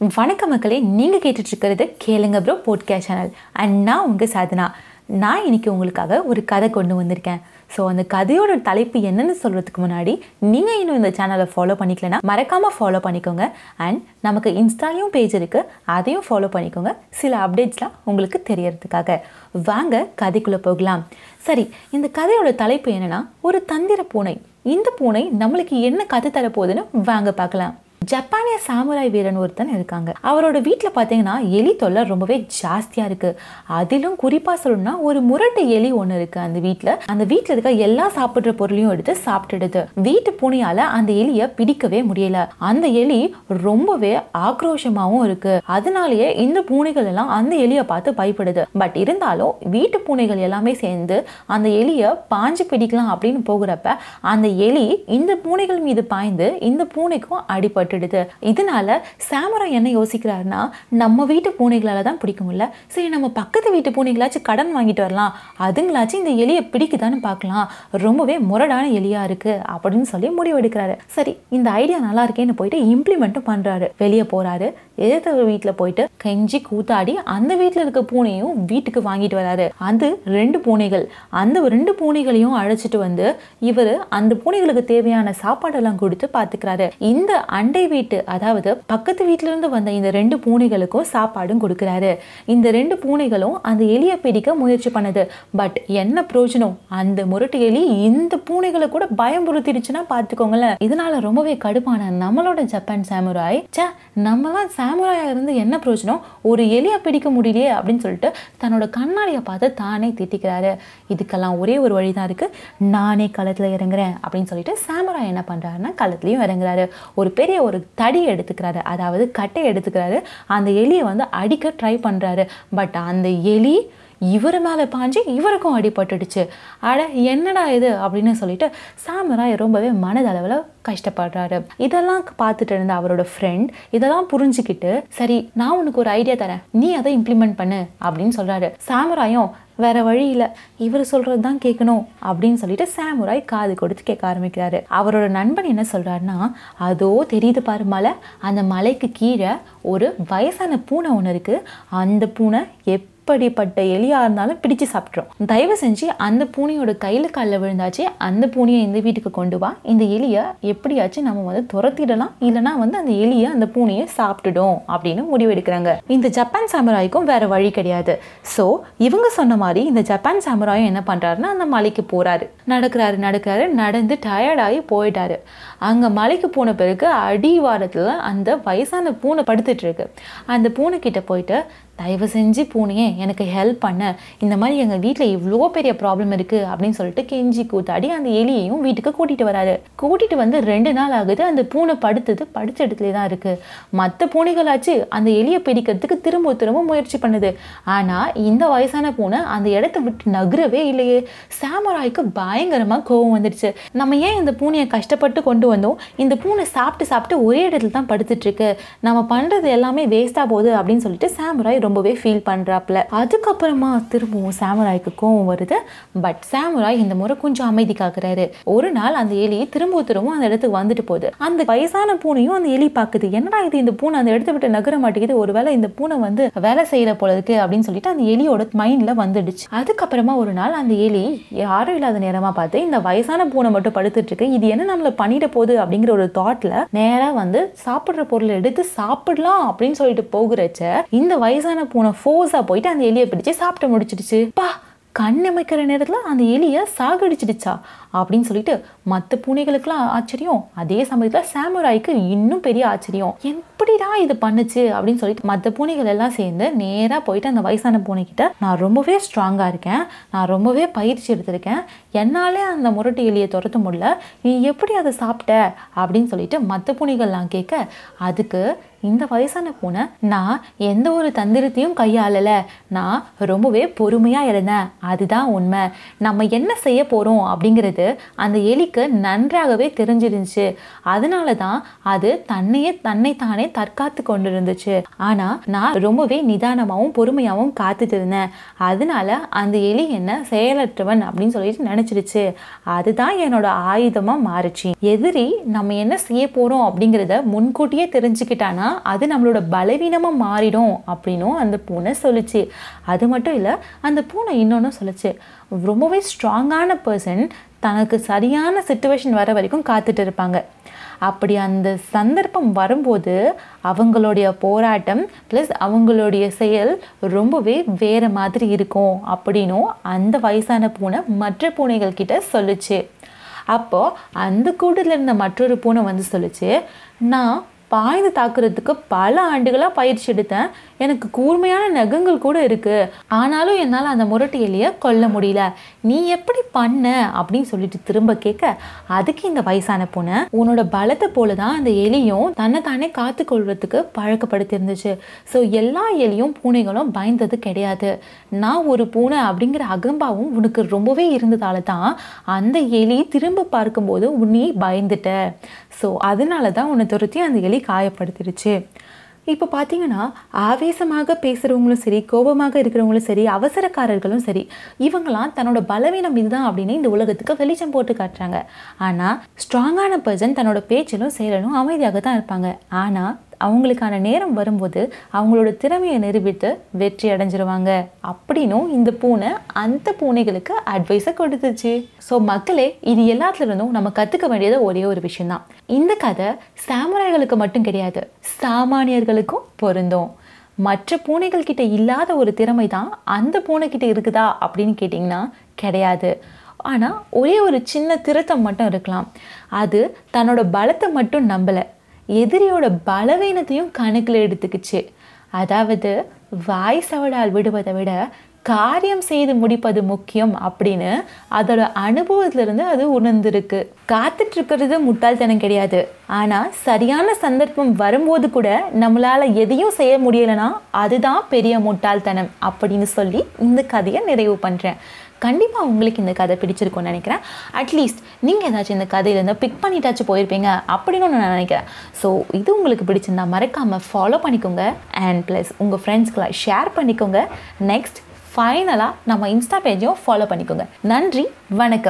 வணக்க மக்களே நீங்கள் கேட்டுட்ருக்கிறது கேளுங்க ப்ரோ போட்கே சேனல் அண்ட் நான் உங்கள் சாதனா. நான் இன்னைக்கு உங்களுக்காக ஒரு கதை கொண்டு வந்திருக்கேன். ஸோ அந்த கதையோட தலைப்பு என்னென்னு சொல்கிறதுக்கு முன்னாடி நீங்கள் இன்னும் இந்த சேனலை ஃபாலோ பண்ணிக்கலனா மறக்காமல் ஃபாலோ பண்ணிக்கோங்க. அண்ட் நமக்கு இன்ஸ்டாலையும் பேஜ் இருக்குது அதையும் ஃபாலோ பண்ணிக்கோங்க. சில அப்டேட்ஸ்லாம் உங்களுக்கு தெரியறதுக்காக. வாங்க கதைக்குள்ளே போகலாம். சரி இந்த கதையோட தலைப்பு என்னன்னா ஒரு தந்திர பூனை. இந்த பூனை நம்மளுக்கு என்ன கதை தரப்போகுதுன்னு வாங்க பார்க்கலாம். ஜப்பானிய சாமுராய் வீரன் ஒருத்தன் இருக்காங்க. அவரோட வீட்டில் பார்த்தீங்கன்னா எலி தொல்லை ரொம்பவே ஜாஸ்தியாக இருக்கு. அதிலும் குறிப்பாக சொல்லணும்னா ஒரு முரட்டு எலி ஒன்று இருக்கு அந்த வீட்டில் அந்த வீட்டில் இருக்க எல்லா சாப்பிட்ற பொருளையும் எடுத்து சாப்பிட்டுடுது. வீட்டு பூனையால் அந்த எலியை பிடிக்கவே முடியல. அந்த எலி ரொம்பவே ஆக்ரோஷமாகவும் இருக்கு. அதனாலேயே இந்த பூனைகள் எல்லாம் அந்த எலியை பார்த்து பயப்படுது. பட் இருந்தாலும் வீட்டு பூனைகள் எல்லாமே சேர்ந்து அந்த எலியை பாஞ்சு பிடிக்கலாம் அப்படின்னு போகிறப்ப அந்த எலி இந்த பூனைகள் மீது பாய்ந்து இந்த பூனைக்கும் அடிபட்டு அடிபட்டுடுது இதனால சாமரம் என்ன யோசிக்கிறாருன்னா நம்ம வீட்டு பூனைகளால தான் பிடிக்க முடியல. சரி நம்ம பக்கத்து வீட்டு பூனைகளாச்சும் கடன் வாங்கிட்டு வரலாம். அதுங்களாச்சும் இந்த எலியை பிடிக்குதான்னு பார்க்கலாம். ரொம்பவே முரடான எலியா இருக்கு அப்படின்னு சொல்லி முடிவெடுக்கிறாரு. சரி இந்த ஐடியா நல்லா இருக்கேன்னு போயிட்டு இம்ப்ளிமெண்ட்டும் பண்றாரு. வெளியே போறாரு. எதிர்த்த வீட்டில் போயிட்டு கெஞ்சி கூத்தாடி அந்த வீட்டில் இருக்க பூனையும் வீட்டுக்கு வாங்கிட்டு வராரு. அது ரெண்டு பூனைகள். அந்த ரெண்டு பூனைகளையும் அழைச்சிட்டு வந்து இவர் அந்த பூனைகளுக்கு தேவையான சாப்பாடெல்லாம் கொடுத்து பார்த்துக்கிறாரு. இந்த அண்டை வீட்டு அதாவது பக்கத்து வீட்டிலிருந்து வந்த இந்த ரெண்டு பூனைகளுக்கும் சாப்பாடும் கொடுக்குறாரு. இந்த ரெண்டு பூனைகளும் அந்த எலியை பிடிக்க முயற்சி பண்ணுது. பட் என்ன பிரயோஜனம்? அந்த முரட்டு எலி இந்த பூனைகளை கூட பயம்புறுத்திடுச்சுன்னா பார்த்துக்கோங்களேன். இதனால ரொம்பவே கடுப்பான நம்மளோட ஜப்பான் சாமுராய் சே நம்மளாம் சாமுராயா இருந்து என்ன பிரயோஜனம்? ஒரு எலியை பிடிக்க முடியலையே அப்படின்னு சொல்லிட்டு தன்னோட கண்ணாடியை பார்த்து தானே திட்டிக்கிறாரு. இதுக்கெல்லாம் ஒரே ஒரு வழி தான் இருக்கு. நானே களத்தில் இறங்குறேன் அப்படின்னு சொல்லிட்டு சாமுராய் என்ன பண்ணுறாருன்னா களத்துலையும் இறங்குறாரு. ஒரு பெரிய ஒரு தடி எடுத்துக்கிறாரு. அதாவது கட்டை எடுத்துக்கிறாரு. அந்த எலியை வந்து அடிக்க ட்ரை பண்றாரு. பட் அந்த எலி இவர் மேலே பாஞ்சு இவருக்கும் அடிபட்டுடுச்சு. அட என்னடா இது? அப்படின்னு சொல்லிட்டு சாமராய் ரொம்பவே மனதளவில் கஷ்டப்படுறாரு. இதெல்லாம் பார்த்துட்டு இருந்த அவரோட ஃப்ரெண்ட் இதெல்லாம் புரிஞ்சுக்கிட்டு சரி நான் உனக்கு ஒரு ஐடியா தரேன். நீ அதை இம்ப்ளிமெண்ட் பண்ணு அப்படின்னு சொல்கிறாரு சாமராயும் வேற வழி இல்லை. இவர் சொல்றது தான் கேட்கணும் அப்படின்னு சொல்லிட்டு சாமுராய் காது கொடுத்து கேட்க ஆரம்பிக்கிறாரு. அவரோட நண்பன் என்ன சொல்றாருன்னா அதோ தெரியுது பாரு மலை. அந்த மலைக்கு கீழே ஒரு வயசான பூனை ஒன்று இருக்கு. அந்த பூனை எப் எப்படிப்பட்ட எலியாக இருந்தாலும் பிடிச்சு சாப்பிட்றோம் தயவு செஞ்சு அந்த பூனையோட கையில் காலில் விழுந்தாச்சு அந்த பூனையை இந்த வீட்டுக்கு கொண்டு வா. இந்த எலியை எப்படியாச்சும் நம்ம வந்து துரத்திடலாம். இல்லைனா வந்து அந்த எலியை அந்த பூனையை சாப்பிட்டுடும் அப்படின்னு முடிவெடுக்கிறாங்க. இந்த ஜப்பான் சாமராய்க்கும் வேற வழி கிடையாது. ஸோ இவங்க சொன்ன மாதிரி இந்த ஜப்பான் சாமராயும் என்ன பண்ணுறாருன்னா அந்த மலைக்கு போகிறாரு நடக்கிறாரு நடக்கிறாரு நடந்து டயர்டாகி போயிட்டாரு. அங்கே மலைக்கு போன பிறகு அடிவாரத்தில் அந்த வயசான பூனை படுத்துட்டு இருக்கு. அந்த பூனை கிட்ட போயிட்டு தயவு செஞ்சு பூனையே எனக்கு ஹெல்ப் பண்ண. இந்த மாதிரி எங்கள் வீட்டில் இவ்வளோ பெரிய ப்ராப்ளம் இருக்குது அப்படின்னு சொல்லிட்டு கெஞ்சி கூத்தாடி அந்த எலியையும் வீட்டுக்கு கூட்டிகிட்டு வராரு. கூட்டிகிட்டு வந்து ரெண்டு நாள் ஆகுது அந்த பூனை படுத்தது படித்த இடத்துல தான் இருக்குது மற்ற பூனைகளாச்சு அந்த எலியை பிடிக்கிறதுக்கு திரும்ப திரும்ப முயற்சி பண்ணுது. ஆனால் இந்த வயசான பூனை அந்த இடத்த விட்டு நகரவே இல்லையே. சாமராய்க்கு பயங்கரமாக கோவம் வந்துடுச்சு. நம்ம ஏன் இந்த பூனையை கஷ்டப்பட்டு கொண்டு வந்தோம்? இந்த பூனை சாப்பிட்டு சாப்பிட்டு ஒரே இடத்துல தான் படுத்துட்ருக்கு நம்ம பண்ணுறது எல்லாமே வேஸ்ட்டாக போகுது அப்படின்னு சொல்லிட்டு சாமுராய் ரொம்பவே ஃபீல் பண்ணுறாப்புல அதுக்கப்புறமா திரும்பவும் சாமுராய்க்கு கோவம் வருது. பட் சாமுராய் இந்த முறை கொஞ்சம் அமைதி காக்குறாரு. ஒரு நாள் அந்த எலி திரும்ப திரும்ப அந்த இடத்துக்கு வந்துட்டு போகுது. அந்த வயசான பூனையும் அந்த எலி பார்க்குது என்னடா இது? இந்த பூனை அந்த இடத்த விட்டு நகர மாட்டேங்குது. ஒருவேளை இந்த பூனை வந்து வேலை செய்யற போல இருக்கு அப்படின்னு சொல்லிட்டு அந்த எலியோட மைண்ட்ல வந்துடுச்சு. அதுக்கப்புறமா ஒரு நாள் அந்த எலி யாரும் இல்லாத நேரமா பார்த்து இந்த வயசான பூனை மட்டும் படுத்துட்டு இருக்கு. இது என்ன நம்மள பண்ணிட போகுது? அப்படிங்கிற ஒரு தாட்ல நேரா வந்து சாப்பிடுற பொருளை எடுத்து சாப்பிடலாம் அப்படின்னு சொல்லிட்டு போகிறச்ச இந்த வயசான பூனை ஃபோர்ஸா போயிட்டு அந்த எலியை பிடிச்சு சாப்பிட்டு முடிச்சிடுச்சு. பா கண் அமைக்கிற நேரத்தில் அந்த எலியை சாகடிச்சிடுச்சா? அப்படின்னு சொல்லிட்டு மற்ற பூனைகளுக்கெல்லாம் ஆச்சரியம். அதே சமயத்தில் சாமுராய்க்கு இன்னும் பெரிய ஆச்சரியம். எப்படிடா இது பண்ணுச்சு? அப்படின்னு சொல்லிட்டு மற்ற பூனைகள் எல்லாம் சேர்ந்து நேராக போயிட்டு அந்த வயசான பூனைக்கிட்ட நான் ரொம்பவே ஸ்ட்ராங்காக இருக்கேன். நான் ரொம்பவே பயிற்சி எடுத்திருக்கேன். என்னாலே அந்த முரட்டு எலியை துரத்த முடியல. நீ எப்படி அதை சாப்பிட்ட? அப்படின்னு சொல்லிட்டு மற்ற பூனைகள்லாம் கேட்க அதுக்கு இந்த வயசான பூனை நான் எந்த ஒரு தந்திரத்தையும் கையாளலை. நான் ரொம்பவே பொறுமையாக இருந்தேன். அதுதான் உண்மை. நம்ம என்ன செய்ய போகிறோம் அப்படிங்கிறது அந்த எலிக்கு நன்றாகவே தெரிஞ்சிருந்துச்சு. அதனால தான் அது தன்னையே தன்னைத்தானே தற்காத்து கொண்டு இருந்துச்சு ஆனால் நான் ரொம்பவே நிதானமாகவும் பொறுமையாகவும் காத்துட்டு இருந்தேன். அதனால அந்த எலி என்ன செயலற்றவன் அப்படின்னு சொல்லிட்டு நினச்சிருச்சு. அதுதான் என்னோட ஆயுதமாக மாறுச்சு. எதிரி நம்ம என்ன செய்ய போகிறோம் அப்படிங்கிறத முன்கூட்டியே தெரிஞ்சுக்கிட்டானா அது நம்மளோட பலவீனமாக மாறிடும் அப்படின்னும் அந்த பூனை சொல்லுச்சு. அது மட்டும் இல்லை அந்த பூனை இன்னொன்று சொல்லுச்சு. ரொம்பவே ஸ்ட்ராங்கான பர்சன் தனக்கு சரியான சுச்சுவேஷன் வர வரைக்கும் காத்துட்டு இருப்பாங்க. அப்படி அந்த சந்தர்ப்பம் வரும்போது அவங்களுடைய போராட்டம் ப்ளஸ் அவங்களுடைய செயல் ரொம்பவே வேறு மாதிரி இருக்கும் அப்படின்னும் அந்த வயசான பூனை மற்ற பூனைகள் கிட்ட சொல்லுச்சு. அப்போது அந்த கூட்டத்தில் இருந்த மற்றொரு பூனை வந்து சொல்லுச்சு நான் பாய்ந்து தாக்குறதுக்கு பல ஆண்டுகளாக பயிற்சி எடுத்தேன். எனக்கு கூர்மையான நகங்கள் கூட இருக்குது ஆனாலும் என்னால் அந்த முரட்டு எலியை கொல்ல முடியல. நீ எப்படி பண்ண அப்படின்னு சொல்லிட்டு திரும்ப கேட்க அதுக்கு இந்த வயசான பூனை உன்னோட பலத்தை போல தான் அந்த எலியும் தன்னை தானே காத்து கொள்வதுக்கு பழக்கப்படுத்திருந்துச்சு ஸோ எல்லா எலியும் பூனைகளும் பயந்தது கிடையாது. நான் ஒரு பூனை அப்படிங்கிற அகம்பாவும் உனக்கு ரொம்பவே இருந்ததால தான் அந்த எலி திரும்ப பார்க்கும்போது நீ பயந்துட்ட. ஸோ அதனால தான் உன்னை துரத்தி அந்த எலி காயப்படுத்திடுச்சு. இப்போ பார்த்தீங்கன்னா ஆவேசமாக பேசுகிறவங்களும் சரி கோபமாக இருக்கிறவங்களும் சரி அவசரக்காரர்களும் சரி இவங்களாம் தன்னோட பலவீனம் இதுதான் அப்படின்னு இந்த உலகத்துக்கு வெளிச்சம் போட்டு காட்டுறாங்க. ஆனால் ஸ்ட்ராங்கான பர்சன் தன்னோட பேச்சிலும் செயலும் அமைதியாக தான் இருப்பாங்க. ஆனால் அவங்களுக்கான நேரம் வரும்போது அவங்களோட திறமையை நிரூபித்து வெற்றி அடைஞ்சிருவாங்க அப்படின்னும் இந்த பூனை அந்த பூனைகளுக்கு அட்வைஸை கொடுத்துச்சு. ஸோ மக்களே இது எல்லாத்துலேருந்தும் நம்ம கற்றுக்க வேண்டியது ஒரே ஒரு விஷயம்தான். இந்த கதை சாமுராய்களுக்கு மட்டும் கிடையாது. சாமானியர்களுக்கும் பொருந்தும். மற்ற பூனைகள் கிட்ட இல்லாத ஒரு திறமை தான் அந்த பூனைக்கிட்ட இருக்குதா அப்படின்னு கேட்டிங்கன்னா கிடையாது. ஆனால் ஒரே ஒரு சின்ன திருத்தம் மட்டும் இருக்கலாம். அது தன்னோட பலத்தை மட்டும் நம்பலை. எதிரியோட பலவீனத்தையும் கணக்கில் எடுத்துக்கிச்சு. அதாவது வாய் சவடால் விடுவதை விட காரியம் செய்து முடிப்பது முக்கியம் அப்படின்னு அதோட அனுபவத்திலிருந்து அது உணர்ந்திருக்கு. காத்துட்ருக்கிறது முட்டாள்தனம் கிடையாது. ஆனால் சரியான சந்தர்ப்பம் வரும்போது கூட நம்மளால் எதையும் செய்ய முடியலைன்னா அதுதான் பெரிய முட்டாள்தனம் அப்படின்னு சொல்லி இந்த கதையை நிறைவு பண்ணுறேன் கண்டிப்பாக உங்களுக்கு இந்த கதை பிடிச்சிருக்கும்னு நினைக்கிறேன். அட்லீஸ்ட் நீங்கள் ஏதாச்சும் இந்த கதையிலேருந்து பிக் பண்ணிட்டாச்சும் போயிருப்பீங்க அப்படின்னு நான் நினைக்கிறேன். ஸோ இது உங்களுக்கு பிடிச்சிருந்தா மறக்காமல் ஃபாலோ பண்ணிக்கோங்க. அண்ட் ப்ளஸ் உங்கள் ஃப்ரெண்ட்ஸ்க்கெலாம் ஷேர் பண்ணிக்கோங்க. நெக்ஸ்ட் ஃபைனலாக நம்ம இன்ஸ்டா பேஜையும் ஃபாலோ பண்ணிக்கோங்க. நன்றி வணக்கம்.